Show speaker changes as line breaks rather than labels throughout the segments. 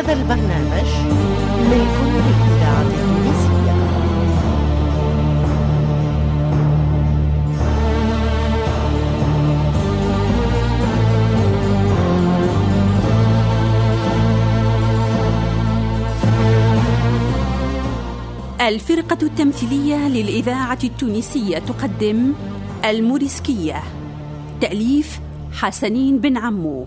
هذا البرنامج ملك للإذاعة التونسية.
الفرقة التمثيلية للإذاعة التونسية تقدم الموريسكية تأليف حسنين بن عمو.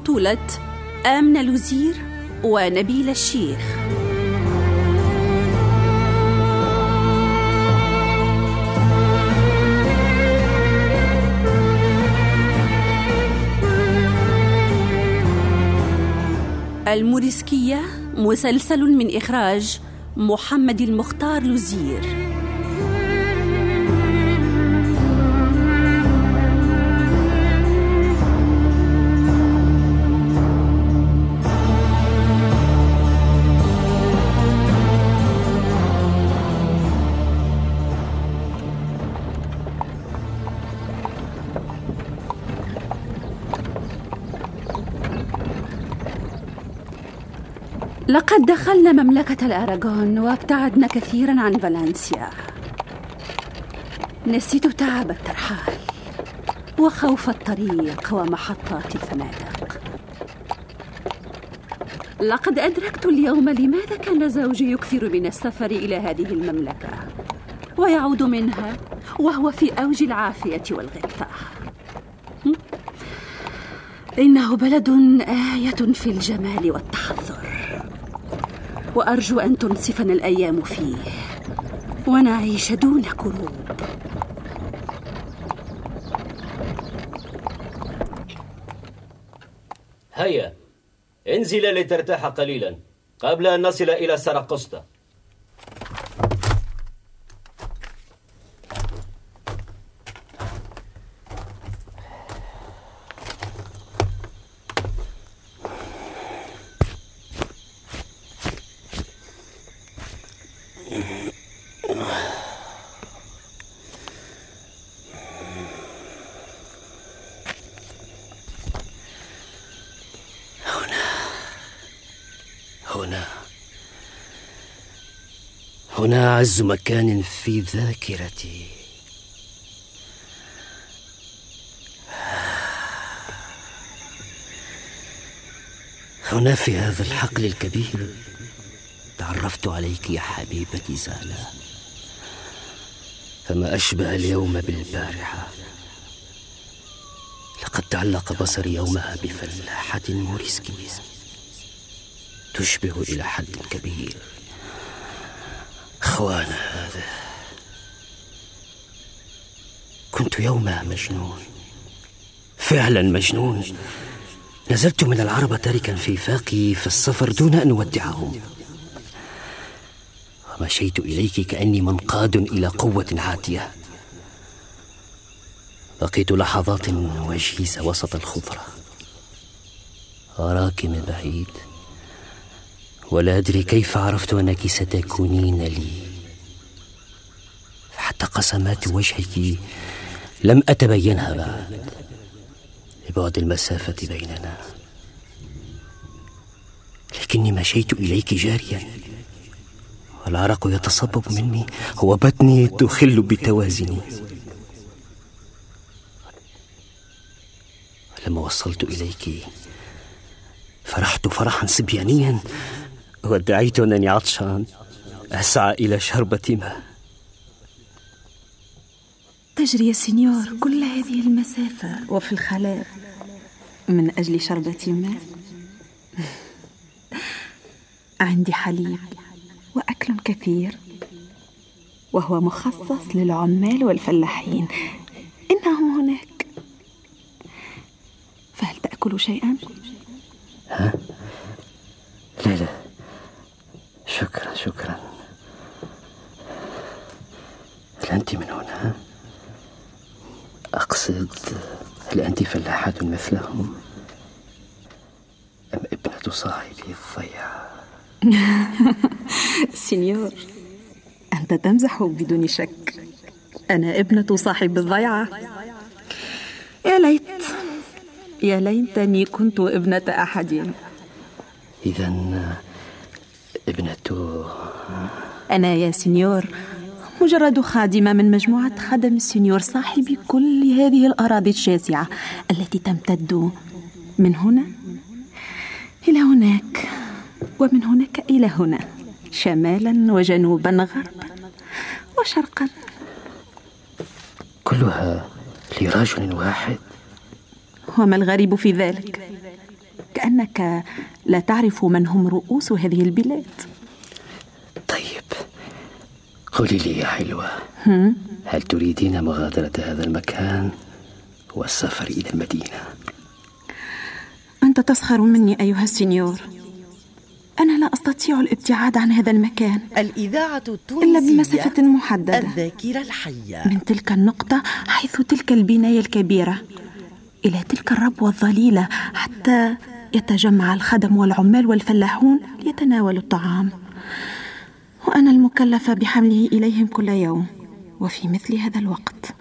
بطولة آمنة لوزير ونبيل الشيخ. الموريسكية مسلسل من إخراج محمد المختار لوزير لقد دخلنا مملكة الأراغون وابتعدنا كثيرا عن فالنسيا. نسيت تعب الترحال وخوف الطريق ومحطات الفنادق لقد أدركت اليوم لماذا كان زوجي يكثر من السفر إلى هذه المملكة ويعود منها وهو في أوج العافية والغبطة هم؟ إنه بلد آية في الجمال والتحضر وأرجو أن تنصفنا الأيام فيه. ونعيش دون كروب
هيا انزل لترتاح قليلا قبل أن نصل إلى سرقسطة هنا هنا أعز مكان في ذاكرتي. هنا في هذا الحقل الكبير تعرفت عليك يا حبيبتي زالا فما أشبه اليوم بالبارحة. لقد تعلق بصري يومها بفلاحة موريسكية تشبه إلى حد كبير. أخوانا هذا. كنت يومها مجنون. فعلا مجنون. نزلت من العربة تاركا في فاقي في السفر دون أن أودعهم. ومشيت إليك كأني منقاد إلى قوة عاتية. بقيت لحظات وجيزة وسط الخضرة. أراك من بعيد. ولا أدري كيف عرفت أنك ستكونين لي. حتى قسمات وجهك لم أتبينها بعد. لبعد المسافة بيننا. لكني مشيت إليك جاريا. والعرق يتصبب مني. وبطني تخل بتوازني. لما وصلت إليك فرحت فرحا صبيانيا. وادعيت أنني عطشان أسعى إلى شربة ماء.
تجري يا سينيور كل هذه المسافة وفي الخلاء. من أجل شربة ماء؟ عندي حليب وأكل كثير. وهو مخصص للعمال والفلاحين. إنهم هناك. فهل تأكل شيئا؟
ها؟ لا لا. شكرا شكرا هل أنت من هنا؟ أقصد هل أنت فلاحة مثلهم؟ أم ابنة صاحبي الضيعة؟
سينيور أنت أنت تمزح بدون شك أنا ابنة صاحب الضيعة يا ليت يا ليتني كنت ابنة أحد
إذا ابنة
أنا يا سنيور مجرد خادمة من مجموعة خدم السنيور صاحب كل هذه الأراضي الشاسعة التي تمتد من هنا إلى هناك ومن هناك إلى هنا شمالا وجنوبا غربا وشرقا.
كلها لرجل واحد.
وما الغريب في ذلك؟ كأنك لا تعرف من هم رؤوس هذه البلاد.
قولي لي يا حلوة هل تريدين مغادرة هذا المكان والسفر إلى المدينة؟
أنت تسخر مني أيها السنيور أنا لا أستطيع الابتعاد عن هذا المكان
الإذاعة التونسية
إلا بمسافة محددة.
الذاكرة الحية.
من تلك النقطة حيث تلك البناية الكبيرة إلى تلك الربوة الظليلة حتى يتجمع الخدم والعمال والفلاحون ليتناولوا الطعام. وأنا المكلفة بحمله إليهم كل يوم وفي مثل هذا الوقت.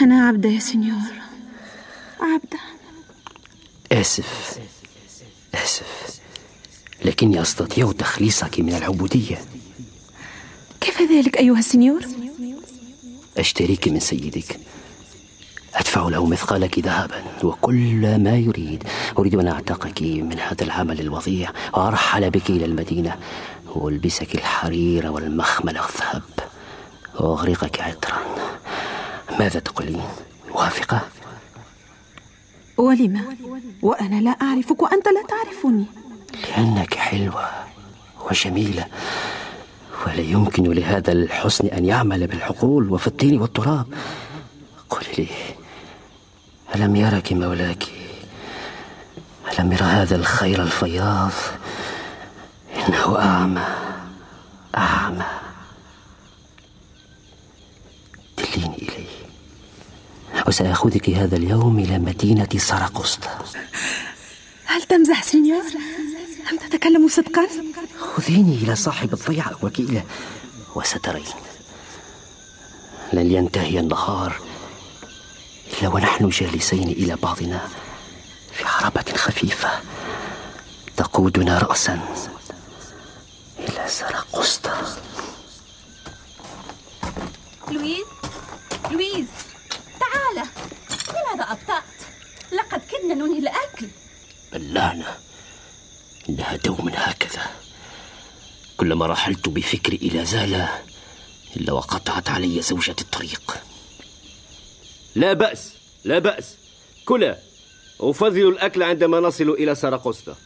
أنا عبدة يا سنيور عبدة.
آسف. آسف. لكني أستطيع تخليصك من العبودية.
كيف ذلك أيها السنيور؟
أشتريك من سيدك. أدفع له مثقالك ذهبا وكل ما يريد. أريد أن أعتقك من هذا العمل الوضيع وأرحل بك إلى المدينة. وألبسك الحرير والمخمل والذهب وأغرقك عطرا. ماذا تقولين؟ موافقة؟
ولم وأنا لا أعرفك وأنت لا تعرفني.
لأنك حلوة وجميلة ولا يمكن لهذا الحسن أن يعمل بالحقول وفي الطين والتراب. قولي لي ألم يرك مولاك؟ ألم يرى هذا الخير الفياض؟ إنه أعمى أعمى. دليني إليه. وسأخذك هذا اليوم إلى مدينة سراقسطة
هل تمزح سينيور؟ أم تتكلم صدقا؟
خذيني إلى صاحب الضيعة وكيلة. وسترين. لن ينتهي النهار إلا ونحن جالسين إلى بعضنا في عربة خفيفة تقودنا رأسا. إلى سرقسطة
لويز؟ لويز تعال. لماذا أبطأت؟ لقد كدنا ننهي الأكل
اللعنة إنها دوما هكذا. كلما رحلت بفكري إلى زالة إلا وقطعت علي زوجة الطريق.
لا بأس لا بأس. كلا أفضل الأكل عندما نصل إلى سرقسطة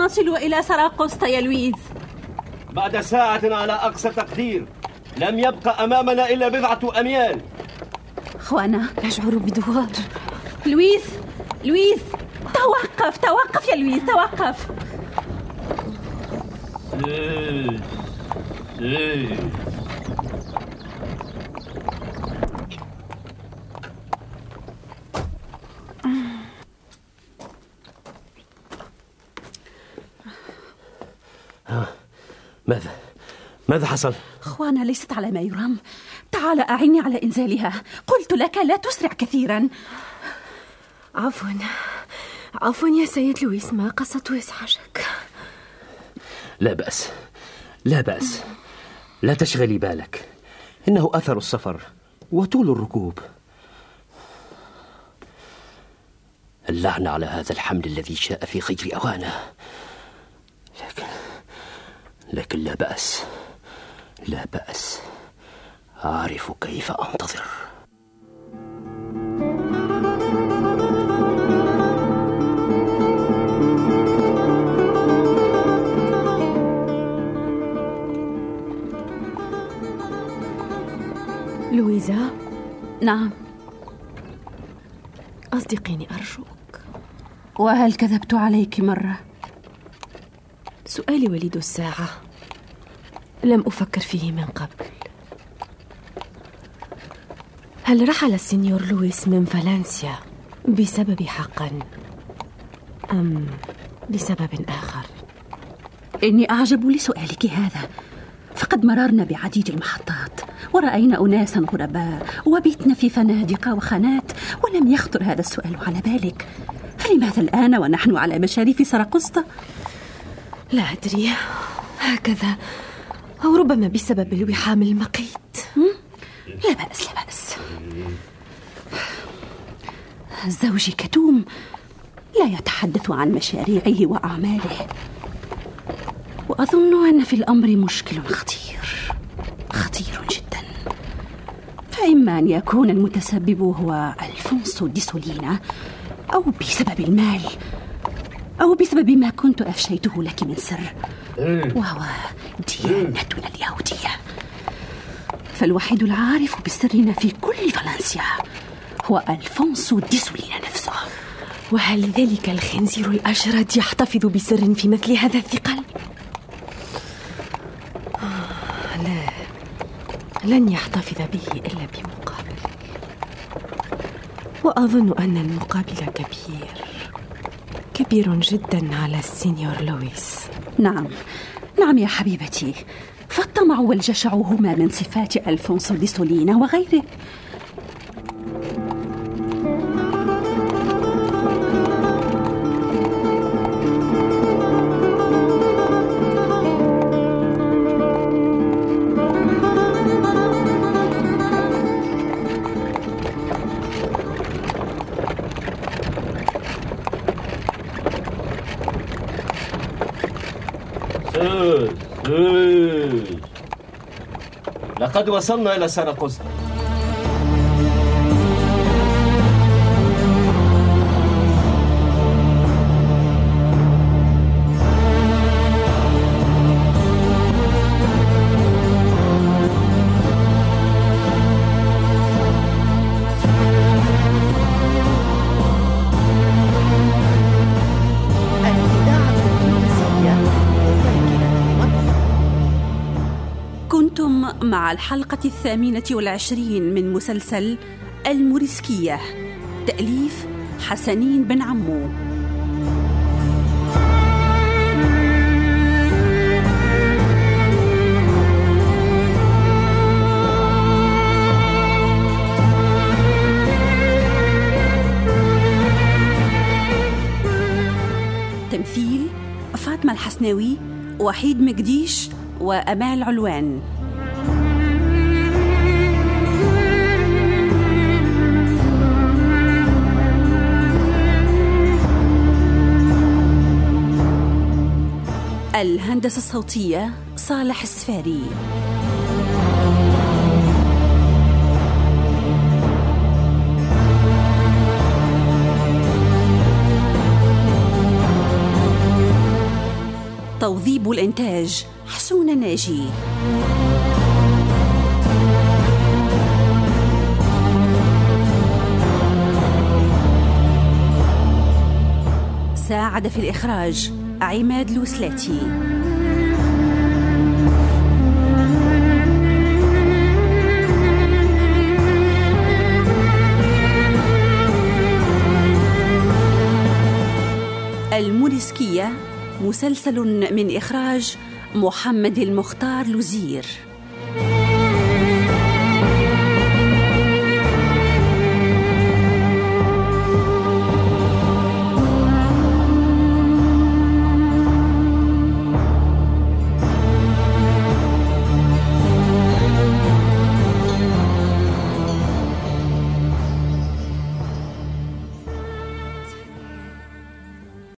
سنصل إلى سرقسطة يا لويز؟
بعد ساعة على أقصى تقدير لم يبقى أمامنا إلا بضعة أميال.
أخوانا
أشعر بدوار.
لويز لويز توقف توقف يا لويز توقف.
ماذا؟ ماذا حصل؟
أخوانا ليست على ما يرام. تعال أعني على إنزالها. قلت لك لا تسرع كثيرا.
عفوا. عفوا يا سيد لويس ما قصدت إزعاجك.
لا بأس. لا بأس. لا تشغلي بالك. إنه أثر السفر وطول الركوب. اللعنة على هذا الحمل الذي جاء في غير أوانه لكن لا بأس. لا بأس. أعرف كيف أنتظر.
لويزا؟
نعم.
أصدقيني أرجوك.
وهل كذبت عليك مرة؟
سؤالي وليد الساعة لم أفكر فيه من قبل هل رحل السنيور لويس من فالنسيا بسبب حقا أم بسبب آخر؟
إني أعجب لسؤالك هذا فقد مررنا بعديد المحطات ورأينا أناسا غرباء وبتنا في فنادق وخانات ولم يخطر هذا السؤال على بالك فلماذا الآن ونحن على مشارف سرقسطة؟
لا أدري. هكذا. أو ربما بسبب الوحام المقيت.
لا بأس لا بأس. زوجي كتوم لا يتحدث عن مشاريعه وأعماله. وأظن أن في الأمر مشكل خطير خطير جدا. فإما أن يكون المتسبب هو ألفونسو دي سولينا أو بسبب المال. أو بسبب ما كنت أفشيته لك من سر. وهو ديانتنا اليهودية. فالوحيد العارف بسرنا في كل فالنسيا هو ألفونسو دي سولينا نفسه.
وهل ذلك الخنزير الأشرد يحتفظ بسر في مثل هذا الثقل؟ آه، لا. لن يحتفظ به إلا بمقابل وأظن أن المقابل كبير. كبير جدا على السينيور لويس.
نعم. نعم يا حبيبتي. فالطمع والجشع هما من صفات ألفونسو دي سولينا وغيره.
لقد وصلنا إلى سرقسطة
الإذاعة
الحلقة الثامنة والعشرين من مسلسل الموريسكية. تأليف حسنين بن عمو. تمثيل فاطمة الحسناوي وحيد مقديش وأمال علوان. الهندسة الصوتية صالح السفاري. توظيب الإنتاج حسون ناجي. ساعد في الإخراج عماد الوسلاتي الموريسكية مسلسل من إخراج محمد المختار لوزير.